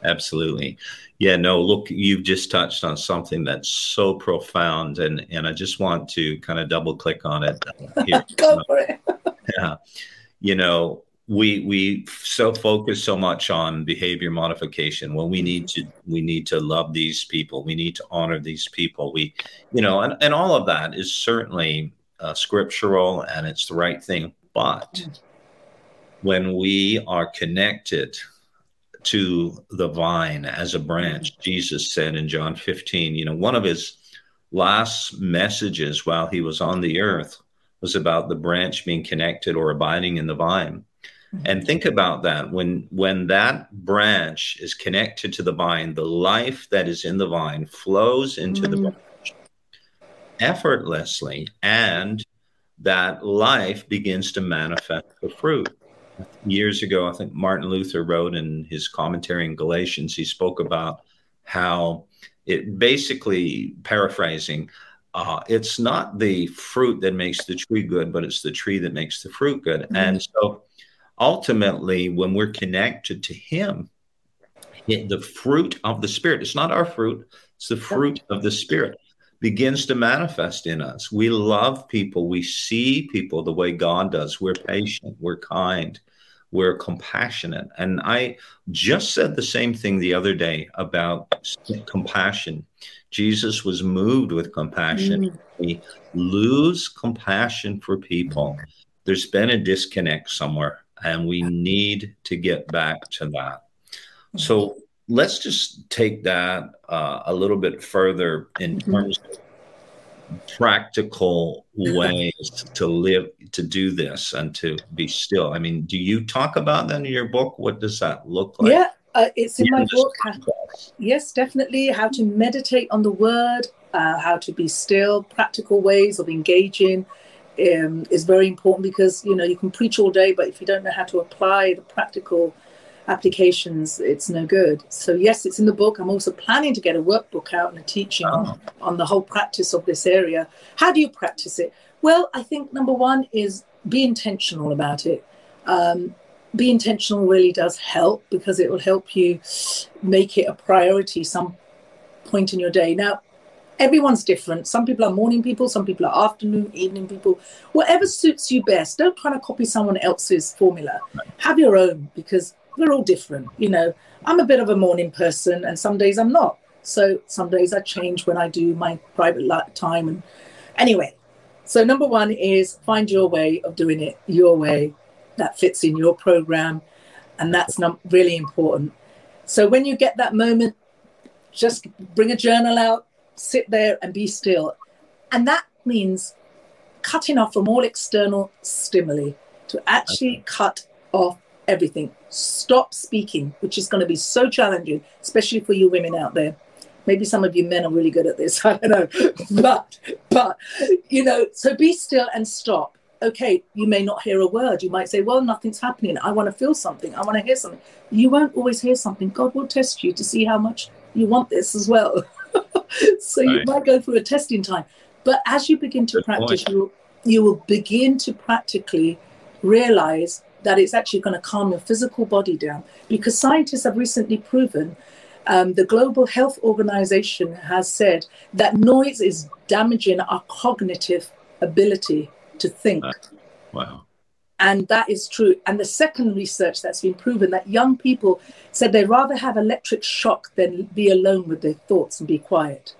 Absolutely. Yeah, no, look, you've just touched on something that's so profound and and I just want to kind of double click on it. Here. Go for it. yeah. You know, we we so focus so much on behavior modification when we need to we need to love these people we need to honor these people we you know and, and all of that is certainly uh, scriptural and it's the right thing but mm. when we are connected to the vine as a branch. Jesus said in John 15, you know, one of his last messages while he was on the earth was about the branch being connected or abiding in the vine. Mm-hmm. And think about that when when that branch is connected to the vine, the life that is in the vine flows into mm-hmm. the branch effortlessly and that life begins to manifest the fruit years ago, I think Martin Luther wrote in his commentary in Galatians, he spoke about how it basically paraphrasing, uh, it's not the fruit that makes the tree good, but it's the tree that makes the fruit good. Mm-hmm. And so ultimately, when we're connected to Him, the fruit of the Spirit, it's not our fruit, it's the fruit of the Spirit begins to manifest in us. We love people. We see people the way God does. We're patient. We're kind we're compassionate. And I just said the same thing the other day about compassion. Jesus was moved with compassion. Mm. We lose compassion for people. There's been a disconnect somewhere, and we need to get back to that. So, let's just take that uh, a little bit further in mm-hmm. terms of practical ways to live to do this and to be still. I mean do you talk about that in your book? What does that look like? Yeah uh, it's in my book. yes definitely. How to meditate on the word uh, how to be still practical ways of engaging um, is very important because you know you can preach all day but if you don't know how to apply the practical applications, it's no good. So yes, it's in the book. I'm also planning to get a workbook out and a teaching oh. on, the whole practice of this area. How do you practice it? Well, I think number one is be intentional about it. Um, be intentional really does help because it will help you make it a priority some point in your day. Now, everyone's different. Some people are morning people, some people are afternoon, evening people. Whatever suits you best. Don't try to copy someone else's formula. Have your own because we're all different. You know, I'm a bit of a morning person, and some days I'm not. So some days I change when I do my private time. And anyway, so number one is find your way of doing it your way that fits in your program, and that's num- really important. So when you get that moment, just bring a journal out, sit there, and be still, and that means cutting off from all external stimuli to actually okay. cut off everything. Stop speaking, which is going to be so challenging, especially for you women out there. Maybe some of you men are really good at this. I don't know. but, but, you know, so be still and stop. Okay, you may not hear a word. You might say, well, nothing's happening. I want to feel something. I want to hear something. You won't always hear something. God will test you to see how much you want this as well. so right. you might go through a testing time. But as you begin to Good practice, you, you will begin to practically realize that it's actually going to calm your physical body down because scientists have recently proven um, the Global Health Organization has said that noise is damaging our cognitive ability to think. Wow. And that is true. And the second research that's been proven that young people said they'd rather have electric shock than be alone with their thoughts and be quiet.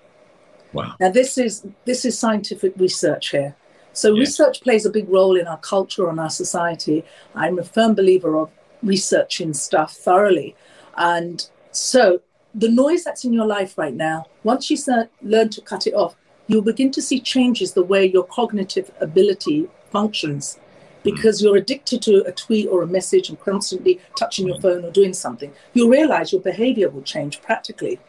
Wow. Now this is this is scientific research here. So yes. research plays a big role in our culture and our society. I'm a firm believer of researching stuff thoroughly. And so the noise that's in your life right now, once you learn to cut it off, you'll begin to see changes the way your cognitive ability functions mm. because you're addicted to a tweet or a message and constantly touching your mm. phone or doing something. You'll realize your behavior will change practically.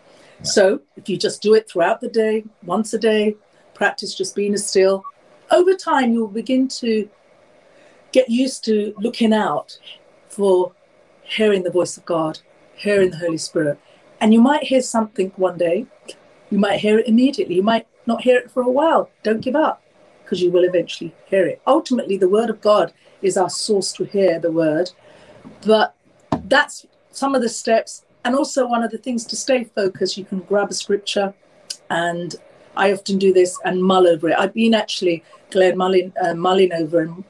So if you just do it throughout the day, once a day, practice just being still, over time, you'll begin to get used to looking out for hearing the voice of God, hearing the Holy Spirit. And you might hear something one day, you might hear it immediately, you might not hear it for a while. Don't give up because you will eventually hear it. Ultimately, the Word of God is our source to hear the Word. But that's some of the steps. And also, one of the things to stay focused, you can grab a scripture and I often do this and mull over it. I've been actually Claire mulling, uh, mulling over and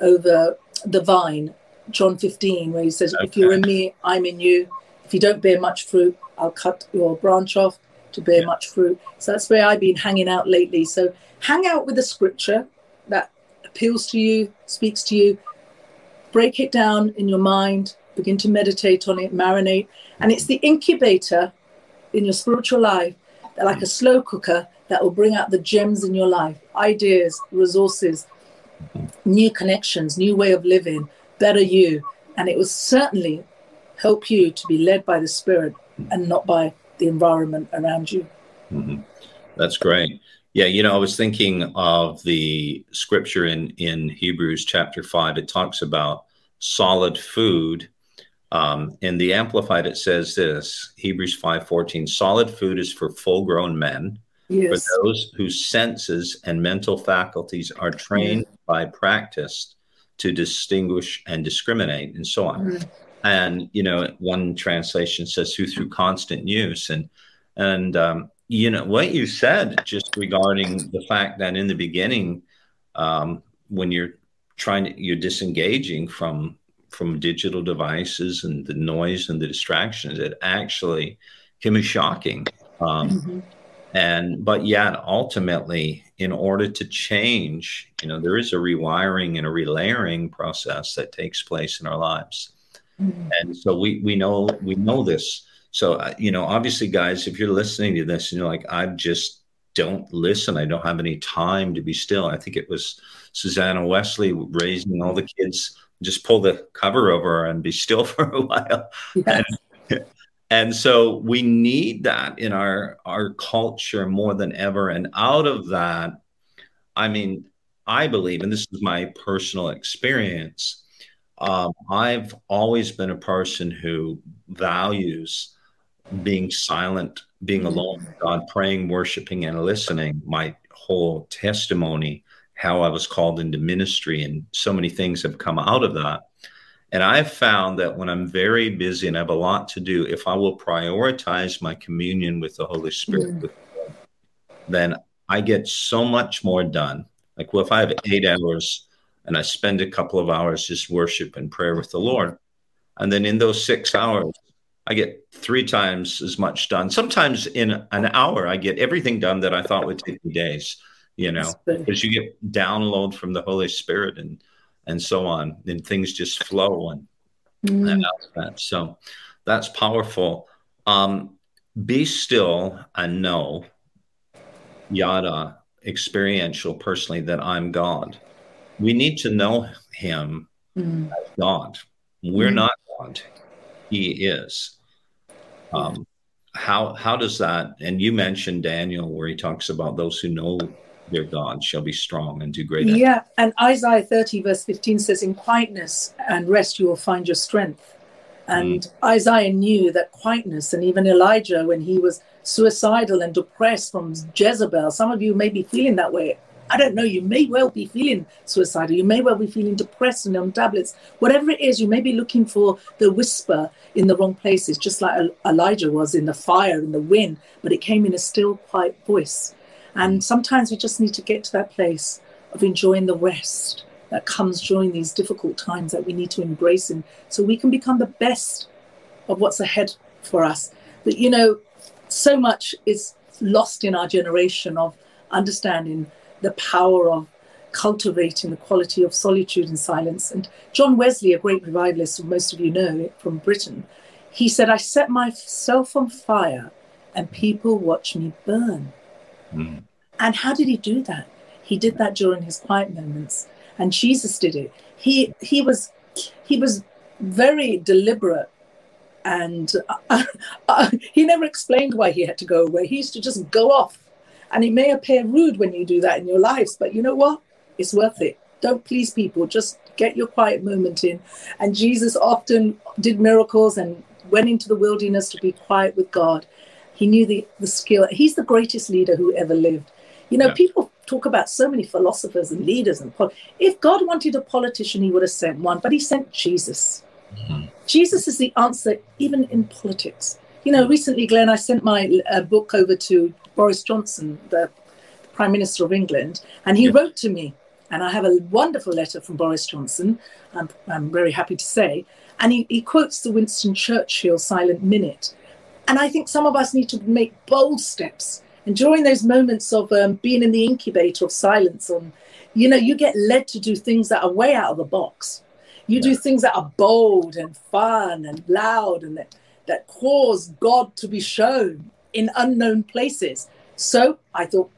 over the vine, John 15, where he says, okay. "If you're in me, I'm in you. If you don't bear much fruit, I'll cut your branch off to bear yeah. much fruit." So that's where I've been hanging out lately. So hang out with the scripture that appeals to you, speaks to you. Break it down in your mind. Begin to meditate on it, marinate, and it's the incubator in your spiritual life that, like a slow cooker that will bring out the gems in your life ideas, resources, new connections, new way of living, better you. And it will certainly help you to be led by the Spirit and not by the environment around you. Mm-hmm. That's great. Yeah, you know, I was thinking of the scripture in in Hebrews chapter five. It talks about solid food um, in the Amplified, it says this Hebrews 5:14, solid food is for full-grown men, yes. for those whose senses and mental faculties are trained yes. by practice to distinguish and discriminate, and so on. Mm-hmm. And you know, one translation says who through constant use, and and um, you know what you said just regarding the fact that in the beginning, um, when you're trying to, you're disengaging from from digital devices and the noise and the distractions, it actually can be shocking. Um, mm-hmm. And but yet, ultimately, in order to change, you know, there is a rewiring and a relayering process that takes place in our lives. Mm-hmm. And so we we know we know this. So, uh, you know, obviously, guys, if you're listening to this and you're like, I just don't listen, I don't have any time to be still. I think it was Susanna Wesley raising all the kids, just pull the cover over and be still for a while. Yes. And, and so we need that in our our culture more than ever. And out of that, I mean, I believe, and this is my personal experience, um, I've always been a person who values being silent, being alone with God, praying, worshiping, and listening. My whole testimony, how I was called into ministry, and so many things have come out of that. And I've found that when I'm very busy and I have a lot to do, if I will prioritize my communion with the Holy Spirit, mm. then I get so much more done. Like, well, if I have eight hours and I spend a couple of hours just worship and prayer with the Lord, and then in those six hours, I get three times as much done. Sometimes in an hour, I get everything done that I thought would take me days, you know, because you get download from the Holy Spirit and and so on, and things just flow and, mm. and that. So that's powerful. Um, be still and know, yada, experiential personally, that I'm God. We need to know Him mm. as God. We're mm. not God. He is. Um, how how does that? And you mentioned Daniel, where he talks about those who know their God shall be strong and do great. Yeah, and Isaiah 30 verse 15 says, "In quietness and rest you will find your strength." And mm. Isaiah knew that quietness, and even Elijah, when he was suicidal and depressed from Jezebel, some of you may be feeling that way. I don't know, you may well be feeling suicidal. You may well be feeling depressed and on tablets. Whatever it is, you may be looking for the whisper in the wrong places, just like Elijah was in the fire, in the wind, but it came in a still, quiet voice. And sometimes we just need to get to that place of enjoying the rest that comes during these difficult times that we need to embrace and so we can become the best of what's ahead for us. But you know, so much is lost in our generation of understanding the power of cultivating the quality of solitude and silence. And John Wesley, a great revivalist, most of you know from Britain, he said, I set myself on fire and people watch me burn. Mm. And how did he do that? He did that during his quiet moments. And Jesus did it. He he was he was very deliberate and uh, uh, he never explained why he had to go away. He used to just go off. And it may appear rude when you do that in your lives, but you know what? It's worth it. Don't please people. Just get your quiet moment in. And Jesus often did miracles and went into the wilderness to be quiet with God. He knew the, the skill. He's the greatest leader who ever lived. You know, yeah. people talk about so many philosophers and leaders and pol- if God wanted a politician, he would have sent one, but he sent Jesus. Mm-hmm. Jesus is the answer, even in politics. You know, recently, Glenn, I sent my uh, book over to Boris Johnson, the Prime Minister of England, and he yeah. wrote to me. And I have a wonderful letter from Boris Johnson, I'm, I'm very happy to say. And he, he quotes the Winston Churchill silent minute. And I think some of us need to make bold steps. And during those moments of um, being in the incubator of silence, on, you know, you get led to do things that are way out of the box. You yeah. do things that are bold and fun and loud and that, that cause God to be shown in unknown places. So I thought,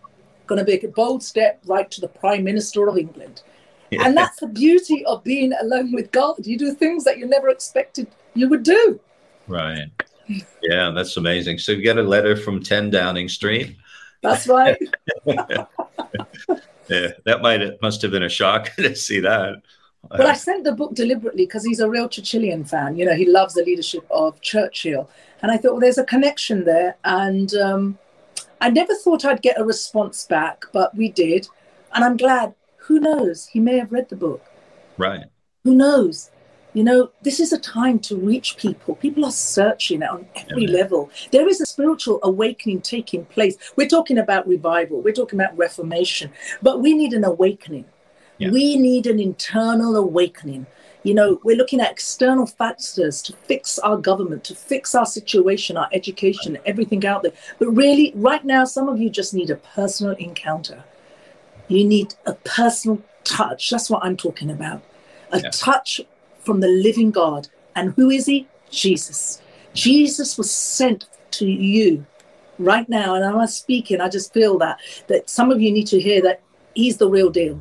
going to make a bold step right to the Prime Minister of England. Yeah. And that's the beauty of being alone with God. You do things that you never expected you would do. Right. Yeah, that's amazing. So you get a letter from 10 Downing Street. That's right. yeah, that might it must have been a shock to see that. But I sent the book deliberately because he's a real Churchillian fan. You know, he loves the leadership of Churchill. And I thought, well, there's a connection there. And um, I never thought I'd get a response back, but we did. And I'm glad. Who knows? He may have read the book. Right. Who knows? You know, this is a time to reach people. People are searching on every level. There is a spiritual awakening taking place. We're talking about revival, we're talking about reformation, but we need an awakening. Yeah. We need an internal awakening. You know, we're looking at external factors to fix our government, to fix our situation, our education, everything out there. But really, right now, some of you just need a personal encounter. You need a personal touch. That's what I'm talking about. A yeah. touch from the living God. And who is he? Jesus. Jesus was sent to you right now. And I'm speaking, I just feel that, that some of you need to hear that he's the real deal.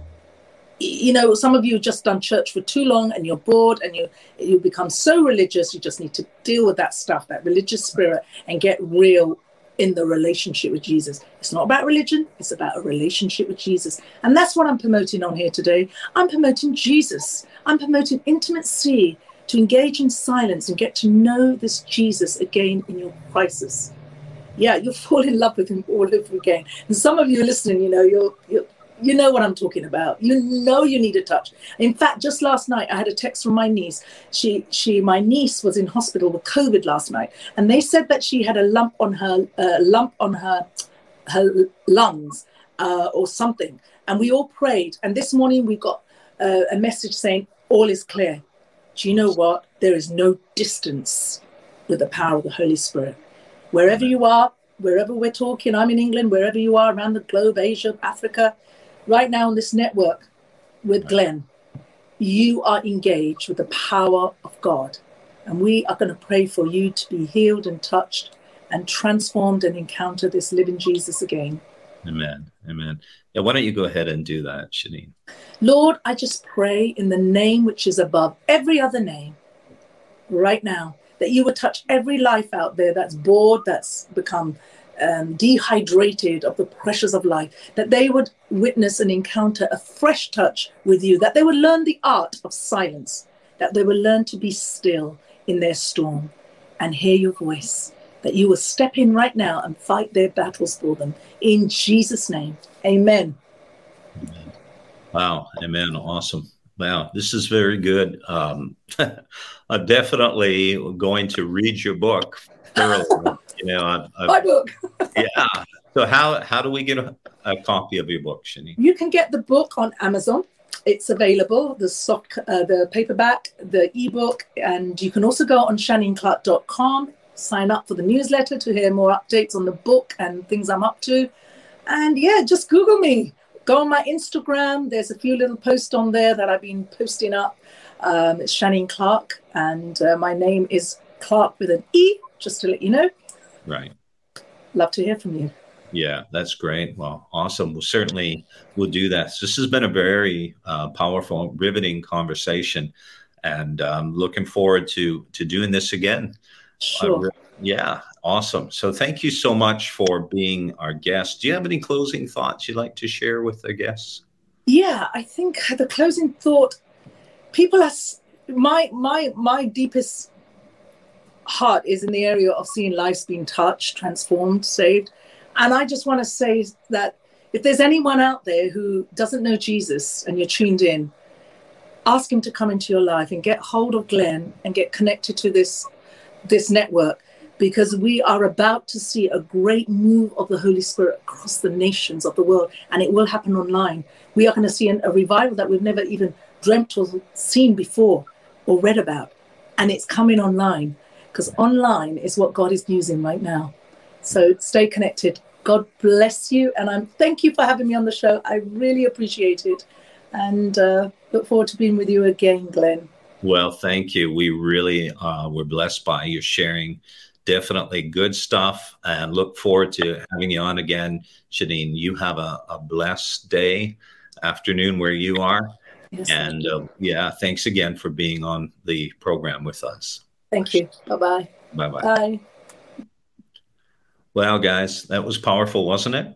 You know, some of you have just done church for too long and you're bored and you you become so religious. You just need to deal with that stuff, that religious spirit, and get real in the relationship with Jesus. It's not about religion, it's about a relationship with Jesus. And that's what I'm promoting on here today. I'm promoting Jesus. I'm promoting intimacy to engage in silence and get to know this Jesus again in your crisis. Yeah, you'll fall in love with him all over again. And some of you listening, you know, you're, you're you know what I'm talking about. You know you need a touch. In fact, just last night I had a text from my niece. She she my niece was in hospital with COVID last night, and they said that she had a lump on her uh, lump on her her lungs uh, or something. And we all prayed. And this morning we got uh, a message saying all is clear. Do you know what? There is no distance with the power of the Holy Spirit. Wherever you are, wherever we're talking, I'm in England, wherever you are around the globe, Asia, Africa, right now on this network with Glenn, you are engaged with the power of God. And we are going to pray for you to be healed and touched and transformed and encounter this living Jesus again. Amen. Amen. Yeah, why don't you go ahead and do that, Shaneen? Lord, I just pray in the name which is above every other name right now that you would touch every life out there that's bored, that's become um, dehydrated of the pressures of life, that they would witness and encounter a fresh touch with you, that they would learn the art of silence, that they would learn to be still in their storm and hear your voice, that you will step in right now and fight their battles for them. In Jesus' name, amen. amen. Wow, amen. Awesome. Wow, this is very good. Um, I'm definitely going to read your book thoroughly. you know, I've, I've, my book. yeah. So how how do we get a, a copy of your book, Shani? You can get the book on Amazon. It's available, the soft, uh, the paperback, the ebook, and you can also go on ShaneenClarke.com, sign up for the newsletter to hear more updates on the book and things I'm up to. And yeah, just Google me. Go on my Instagram. There's a few little posts on there that I've been posting up. Um, it's Shaneen Clarke, and uh, my name is Clark with an E, just to let you know. Right. Love to hear from you. Yeah, that's great. Well, awesome. We'll certainly we'll do that. This has been a very uh, powerful, riveting conversation, and um, looking forward to to doing this again. Sure. Uh, yeah, awesome. So thank you so much for being our guest. Do you have any closing thoughts you'd like to share with the guests? Yeah, I think the closing thought. People are my my my deepest heart is in the area of seeing lives being touched, transformed, saved. And I just want to say that if there's anyone out there who doesn't know Jesus and you're tuned in, ask him to come into your life and get hold of Glenn and get connected to this this network because we are about to see a great move of the Holy Spirit across the nations of the world and it will happen online. We are going to see an, a revival that we've never even dreamt or seen before or read about and it's coming online because online is what God is using right now. So stay connected. God bless you. And I'm thank you for having me on the show. I really appreciate it. And uh, look forward to being with you again, Glenn. Well, thank you. We really uh, were blessed by your sharing. Definitely good stuff. And look forward to having you on again. Shaneen, you have a, a blessed day, afternoon where you are. Yes, and uh, yeah, thanks again for being on the program with us. Thank you. Bye-bye. Bye-bye. Bye. Well, guys, that was powerful, wasn't it?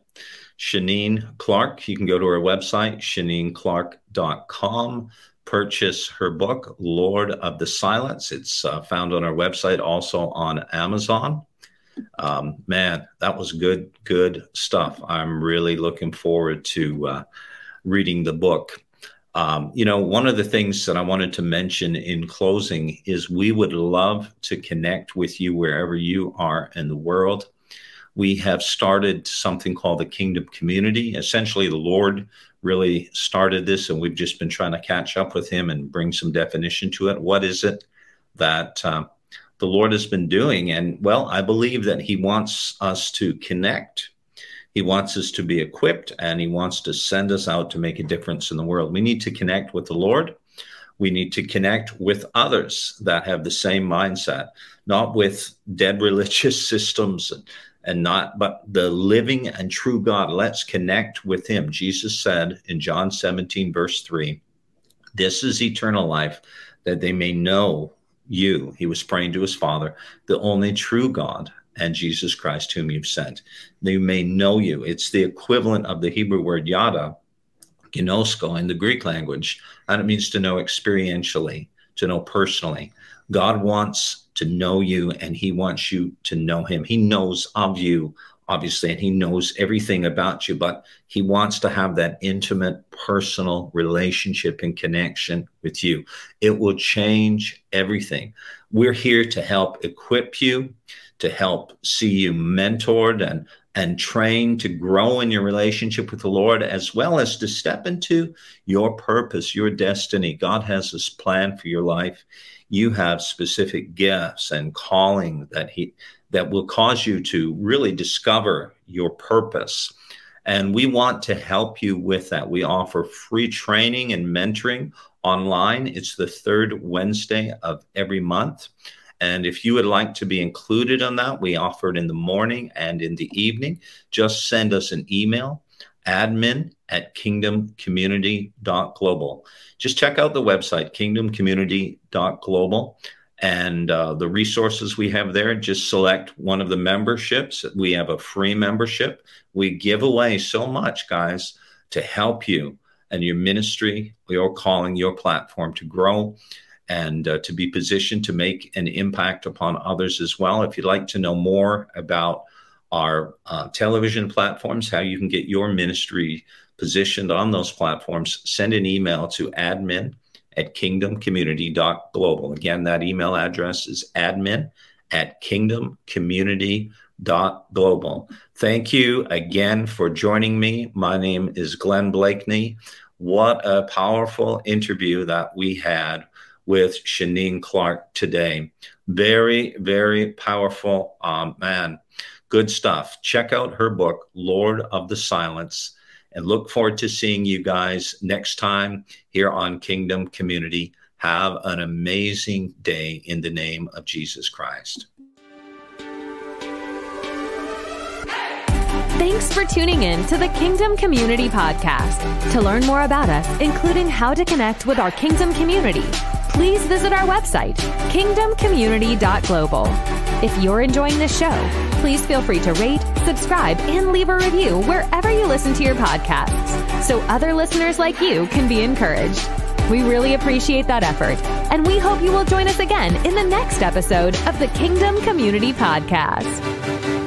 Shaneen Clarke. you can go to her website, shaneenclarke.com, purchase her book, Lord of the Silence. It's uh, found on our website, also on Amazon. Um, man, that was good, good stuff. I'm really looking forward to uh, reading the book. Um, you know, one of the things that I wanted to mention in closing is we would love to connect with you wherever you are in the world. We have started something called the Kingdom Community. Essentially, the Lord really started this, and we've just been trying to catch up with Him and bring some definition to it. What is it that uh, the Lord has been doing? And well, I believe that He wants us to connect he wants us to be equipped and he wants to send us out to make a difference in the world. We need to connect with the Lord. We need to connect with others that have the same mindset, not with dead religious systems and, and not, but the living and true God. Let's connect with Him. Jesus said in John 17, verse 3, This is eternal life, that they may know you. He was praying to his Father, the only true God, and Jesus Christ, whom you've sent. They may know you. It's the equivalent of the Hebrew word yada, ginosko in the Greek language, and it means to know experientially, to know personally. God wants to know you and he wants you to know him. He knows of you, obviously, and he knows everything about you, but he wants to have that intimate, personal relationship and connection with you. It will change everything. We're here to help equip you, to help see you mentored and and trained to grow in your relationship with the Lord, as well as to step into your purpose, your destiny. God has this plan for your life. You have specific gifts and calling that He that will cause you to really discover your purpose. And we want to help you with that. We offer free training and mentoring online. It's the third Wednesday of every month. And if you would like to be included on that, we offer it in the morning and in the evening. Just send us an email, admin at kingdomcommunity.global. Just check out the website, kingdomcommunity.global and uh, the resources we have there. Just select one of the memberships. We have a free membership. We give away so much, guys, to help you and your ministry, your calling, your platform to grow and uh, to be positioned to make an impact upon others as well. If you'd like to know more about our uh, television platforms, how you can get your ministry positioned on those platforms, send an email to admin at kingdomcommunity.global. Again, that email address is admin at kingdomcommunity.global. Thank you again for joining me. My name is Glenn Bleakney. What a powerful interview that we had with Shaneen Clarke today. Very, very powerful um, man. Good stuff. Check out her book, Lord of the Silence and look forward to seeing you guys next time here on Kingdom Community. Have an amazing day in the name of Jesus Christ. Thanks for tuning in to the Kingdom Community Podcast. To learn more about us, including how to connect with our Kingdom community, please visit our website, kingdomcommunity.global. If you're enjoying this show, please feel free to rate, subscribe, and leave a review wherever you listen to your podcasts so other listeners like you can be encouraged. We really appreciate that effort, and we hope you will join us again in the next episode of the Kingdom Community Podcast.